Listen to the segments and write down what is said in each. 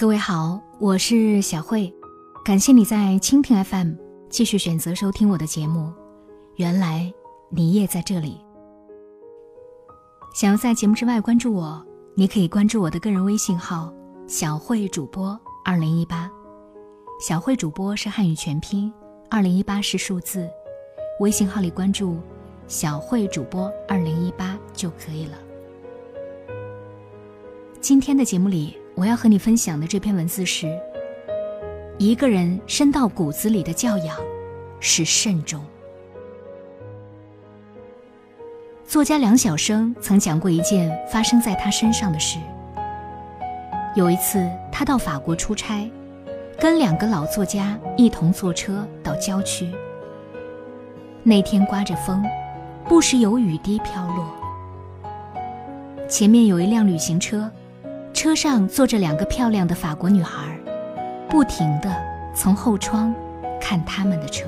各位好，我是小慧，感谢你在蜻蜓 FM 继续选择收听我的节目。原来你也在这里。想要在节目之外关注我，你可以关注我的个人微信号“小慧主播二零一八”。小慧主播是汉语全拼，二零一八是数字。微信号里关注“小慧主播二零一八”就可以了。今天的节目里。我要和你分享的这篇文字是：一个人深到骨子里的教养是慎重。作家梁晓声曾讲过一件发生在他身上的事。有一次，他到法国出差，跟两个老作家一同坐车到郊区。那天刮着风，不时有雨滴飘落。前面有一辆旅行车。车上坐着两个漂亮的法国女孩，不停地从后窗看他们的车。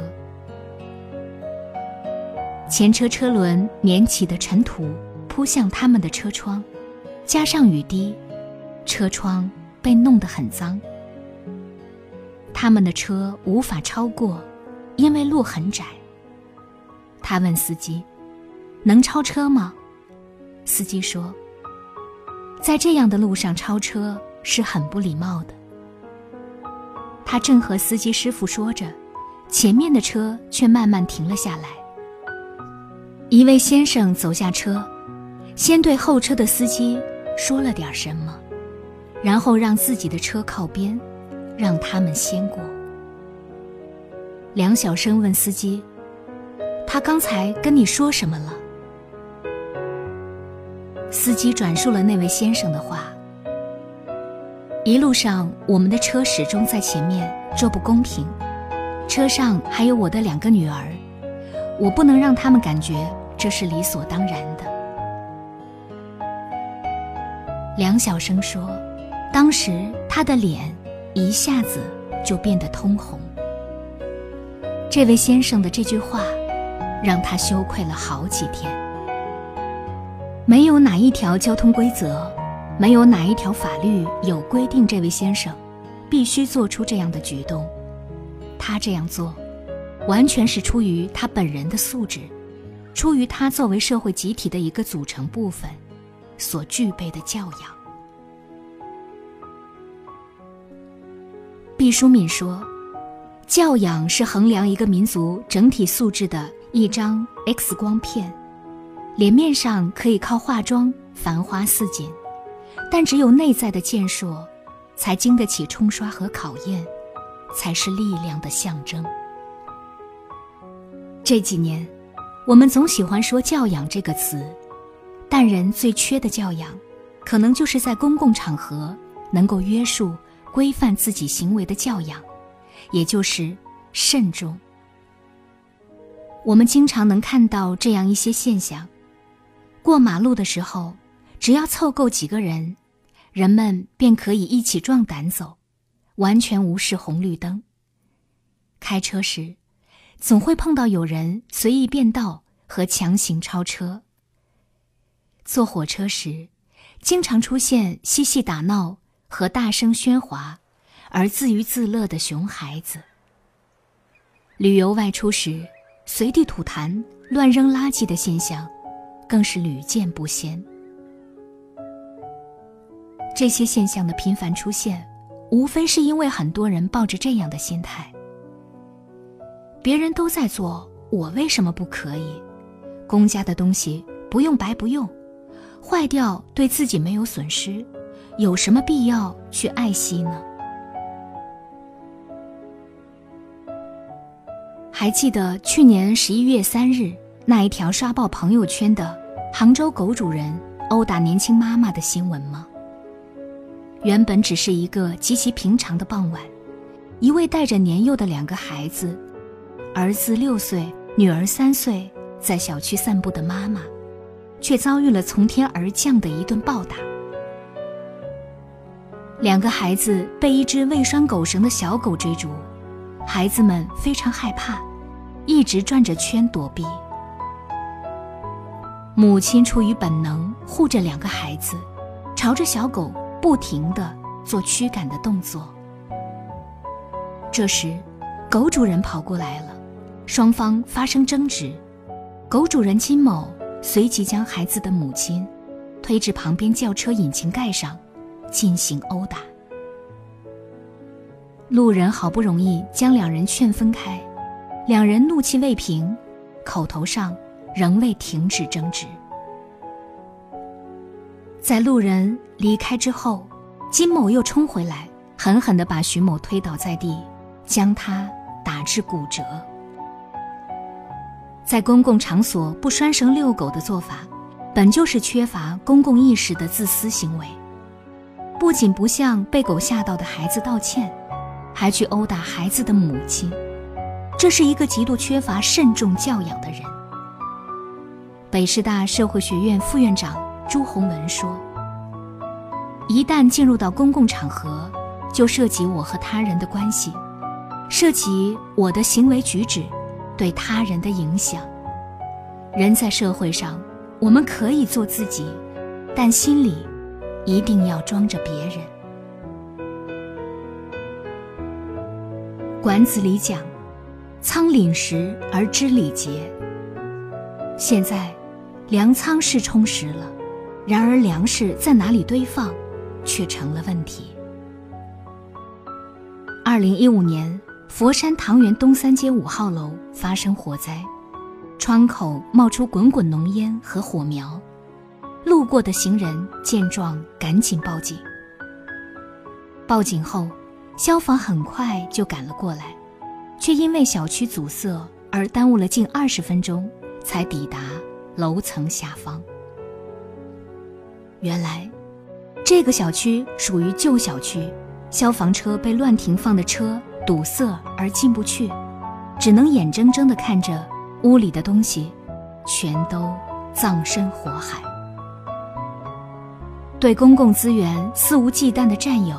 前车车轮碾起的尘土扑向他们的车窗，加上雨滴，车窗被弄得很脏。他们的车无法超过，因为路很窄。他问司机：“能超车吗？”司机说。在这样的路上超车是很不礼貌的。他正和司机师傅说着，前面的车却慢慢停了下来。一位先生走下车，先对后车的司机说了点什么，然后让自己的车靠边，让他们先过。梁晓声问司机：“他刚才跟你说什么了？”司机转述了那位先生的话：“一路上，我们的车始终在前面，这不公平。车上还有我的两个女儿，我不能让他们感觉这是理所当然的。”梁晓声说：“当时他的脸一下子就变得通红。这位先生的这句话，让他羞愧了好几天。”没有哪一条交通规则，没有哪一条法律有规定，这位先生必须做出这样的举动。他这样做，完全是出于他本人的素质，出于他作为社会集体的一个组成部分所具备的教养。毕淑敏说：“教养是衡量一个民族整体素质的一张 X 光片。”脸面上可以靠化妆繁花似锦，但只有内在的健硕，才经得起冲刷和考验，才是力量的象征。这几年，我们总喜欢说“教养”这个词，但人最缺的教养，可能就是在公共场合能够约束、规范自己行为的教养，也就是慎重。我们经常能看到这样一些现象。过马路的时候，只要凑够几个人，人们便可以一起壮胆走，完全无视红绿灯。开车时，总会碰到有人随意变道和强行超车。坐火车时，经常出现嬉戏打闹和大声喧哗，而自娱自乐的熊孩子。旅游外出时，随地吐痰、乱扔垃圾的现象。更是屡见不鲜。这些现象的频繁出现，无非是因为很多人抱着这样的心态：别人都在做，我为什么不可以？公家的东西不用白不用，坏掉对自己没有损失，有什么必要去爱惜呢？还记得去年十一月三日那一条刷爆朋友圈的？杭州狗主人殴打年轻妈妈的新闻吗？原本只是一个极其平常的傍晚，一位带着年幼的两个孩子，儿子六岁，女儿三岁，在小区散步的妈妈，却遭遇了从天而降的一顿暴打。两个孩子被一只未拴狗绳的小狗追逐，孩子们非常害怕，一直转着圈躲避。母亲出于本能护着两个孩子，朝着小狗不停地做驱赶的动作。这时，狗主人跑过来了，双方发生争执。狗主人金某随即将孩子的母亲推至旁边轿车引擎盖上，进行殴打。路人好不容易将两人劝分开，两人怒气未平，口头上仍未停止争执。在路人离开之后，金某又冲回来，狠狠地把徐某推倒在地，将他打至骨折。在公共场所不拴绳遛狗的做法，本就是缺乏公共意识的自私行为。不仅不向被狗吓到的孩子道歉，还去殴打孩子的母亲，这是一个极度缺乏慎重教养的人。北师大社会学院副院长。朱洪文说：“一旦进入到公共场合，就涉及我和他人的关系，涉及我的行为举止对他人的影响。人在社会上，我们可以做自己，但心里一定要装着别人。”管子里讲：“仓廪实而知礼节。”现在，粮仓是充实了。然而，粮食在哪里堆放，却成了问题。二零一五年，佛山唐园东三街五号楼发生火灾，窗口冒出滚滚浓烟和火苗。路过的行人见状，赶紧报警。报警后，消防很快就赶了过来，却因为小区阻塞而耽误了近二十分钟，才抵达楼层下方。原来，这个小区属于旧小区，消防车被乱停放的车堵塞而进不去，只能眼睁睁地看着屋里的东西全都葬身火海。对公共资源肆无忌惮的占有，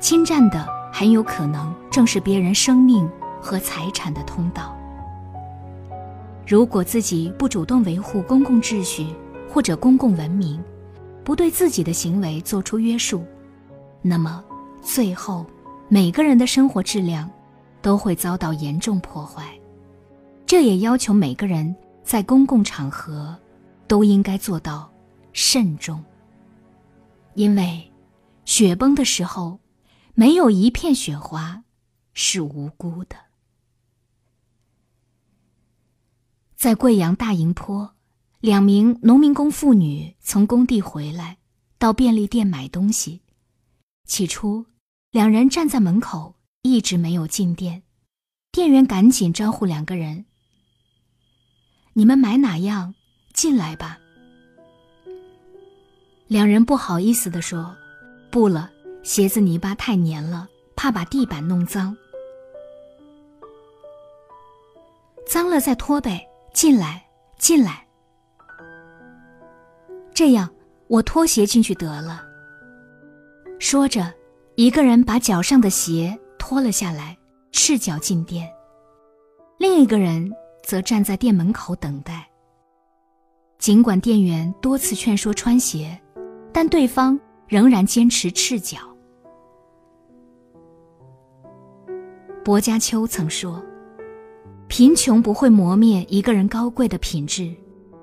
侵占的很有可能正是别人生命和财产的通道。如果自己不主动维护公共秩序或者公共文明，不对自己的行为做出约束，那么最后每个人的生活质量都会遭到严重破坏。这也要求每个人在公共场合都应该做到慎重，因为雪崩的时候，没有一片雪花是无辜的。在贵阳大营坡。两名农民工妇女从工地回来，到便利店买东西。起初，两人站在门口，一直没有进店。店员赶紧招呼两个人：“你们买哪样？进来吧。”两人不好意思地说：“不了，鞋子泥巴太粘了，怕把地板弄脏。脏了再脱呗。进来，进来。”这样，我脱鞋进去得了。说着，一个人把脚上的鞋脱了下来，赤脚进店；另一个人则站在店门口等待。尽管店员多次劝说穿鞋，但对方仍然坚持赤脚。薄伽丘曾说：“贫穷不会磨灭一个人高贵的品质，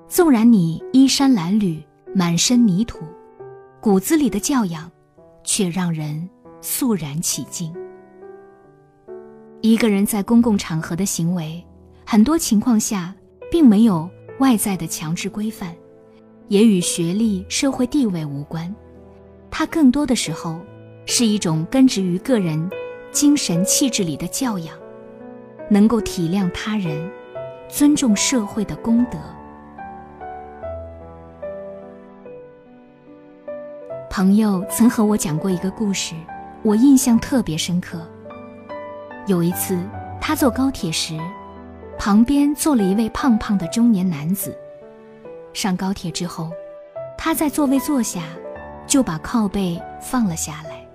纵然你衣衫褴褛。”满身泥土，骨子里的教养，却让人肃然起敬。一个人在公共场合的行为，很多情况下并没有外在的强制规范，也与学历、社会地位无关。它更多的时候是一种根植于个人精神气质里的教养，能够体谅他人，尊重社会的公德。朋友曾和我讲过一个故事，我印象特别深刻。有一次，他坐高铁时，旁边坐了一位胖胖的中年男子。上高铁之后，他在座位坐下，就把靠背放了下来。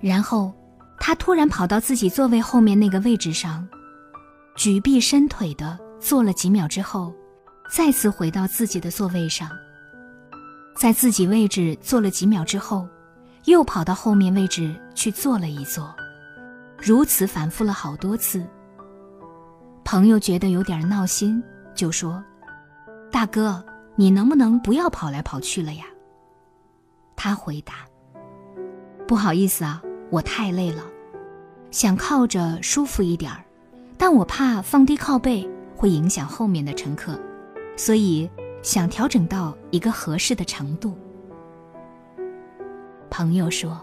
然后，他突然跑到自己座位后面那个位置上，举臂伸腿的坐了几秒之后，再次回到自己的座位上。在自己位置坐了几秒之后，又跑到后面位置去坐了一坐，如此反复了好多次。朋友觉得有点闹心，就说：“大哥，你能不能不要跑来跑去了呀？”他回答：“不好意思啊，我太累了，想靠着舒服一点儿，但我怕放低靠背会影响后面的乘客，所以想调整到一个合适的程度。”朋友说：“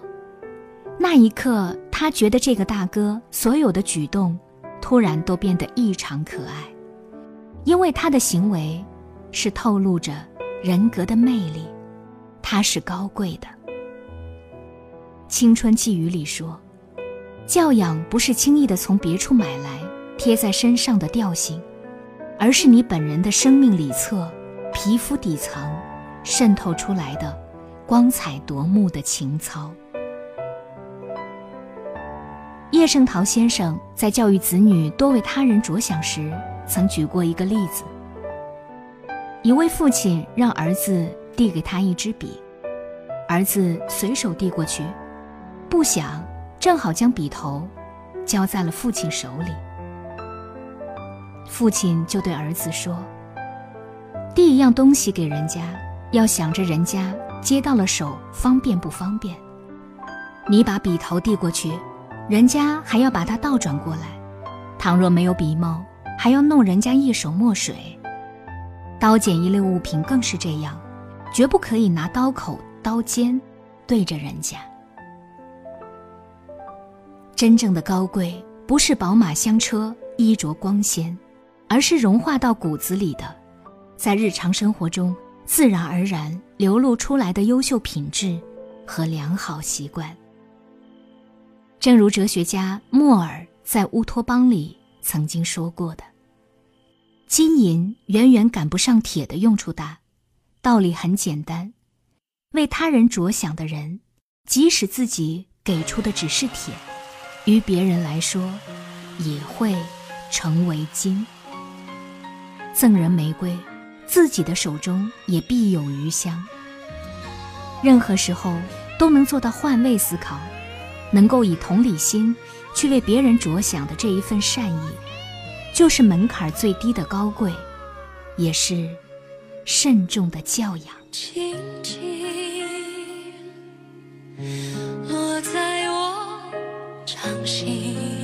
那一刻，他觉得这个大哥所有的举动。”突然都变得异常可爱，因为他的行为是透露着人格的魅力，他是高贵的。《青春寄语》里说：“教养不是轻易的从别处买来贴在身上的调性，而是你本人的生命里侧、皮肤底层渗透出来的光彩夺目的情操。”叶圣陶先生在教育子女多为他人着想时，曾举过一个例子：一位父亲让儿子递给他一支笔，儿子随手递过去，不想正好将笔头交在了父亲手里。父亲就对儿子说：“递一样东西给人家，要想着人家接到了手方便不方便。你把笔头递过去。”人家还要把它倒转过来，倘若没有笔墨，还要弄人家一手墨水。刀剪一类物品更是这样，绝不可以拿刀口、刀尖对着人家。真正的高贵，不是宝马香车、衣着光鲜，而是融化到骨子里的，在日常生活中自然而然流露出来的优秀品质和良好习惯。正如哲学家莫尔在《乌托邦》里曾经说过的：“金银远远赶不上铁的用处大。道理很简单，为他人着想的人，即使自己给出的只是铁，于别人来说，也会成为金。赠人玫瑰，自己的手中也必有余香。任何时候都能做到换位思考。”能够以同理心去为别人着想的这一份善意，就是门槛最低的高贵，也是慎重的教养。心，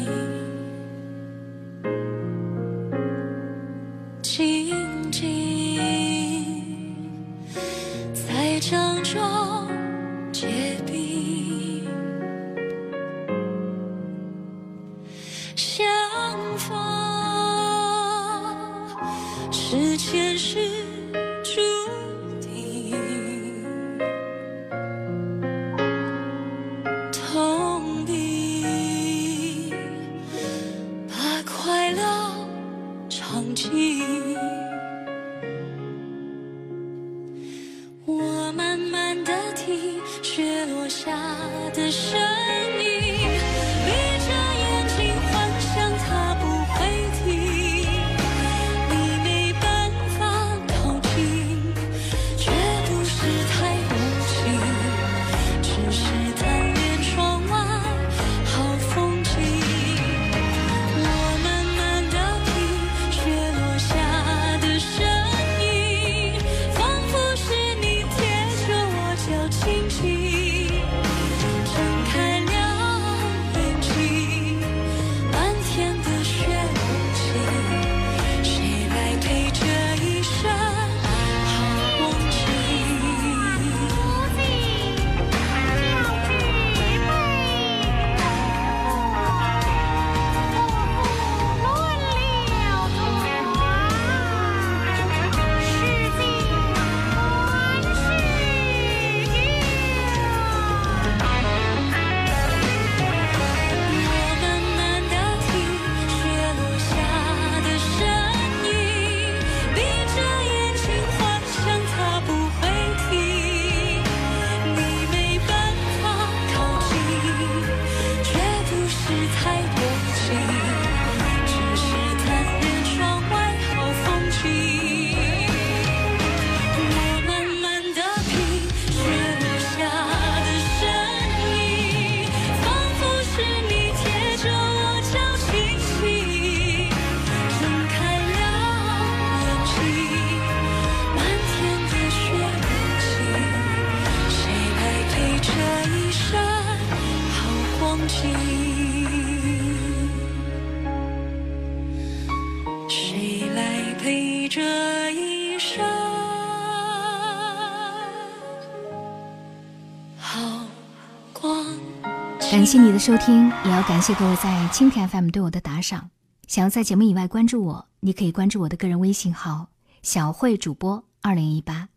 感谢你的收听，也要感谢各位在蜻蜓 FM 对我的打赏。想要在节目以外关注我，你可以关注我的个人微信号“小慧主播二零一八”。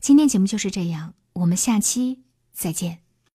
今天节目就是这样，我们下期再见。